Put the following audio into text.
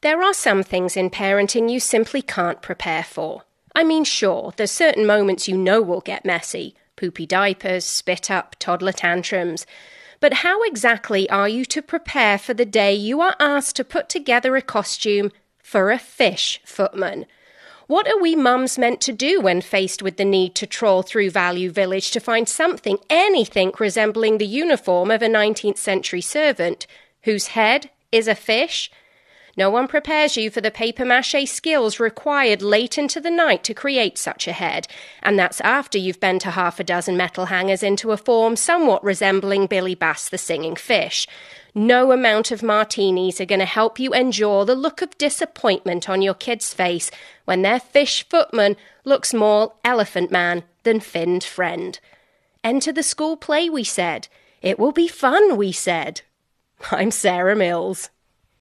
There are some things in parenting you simply can't prepare for. I mean, sure, there's certain moments you know will get messy poopy diapers, spit up, toddler tantrums. But how exactly are you to prepare for the day you are asked to put together a costume for a fish footman? What are we mums meant to do when faced with the need to trawl through Value Village to find something, anything resembling the uniform of a 19th century servant whose head is a fish? No one prepares you for the paper mache skills required late into the night to create such a head, and that's after you've bent a half a dozen metal hangers into a form somewhat resembling Billy Bass the singing fish. No amount of martinis are going to help you endure the look of disappointment on your kid's face when their fish footman looks more elephant man than finned friend. Enter the school play, we said. It will be fun, we said. I'm Sarah Mills.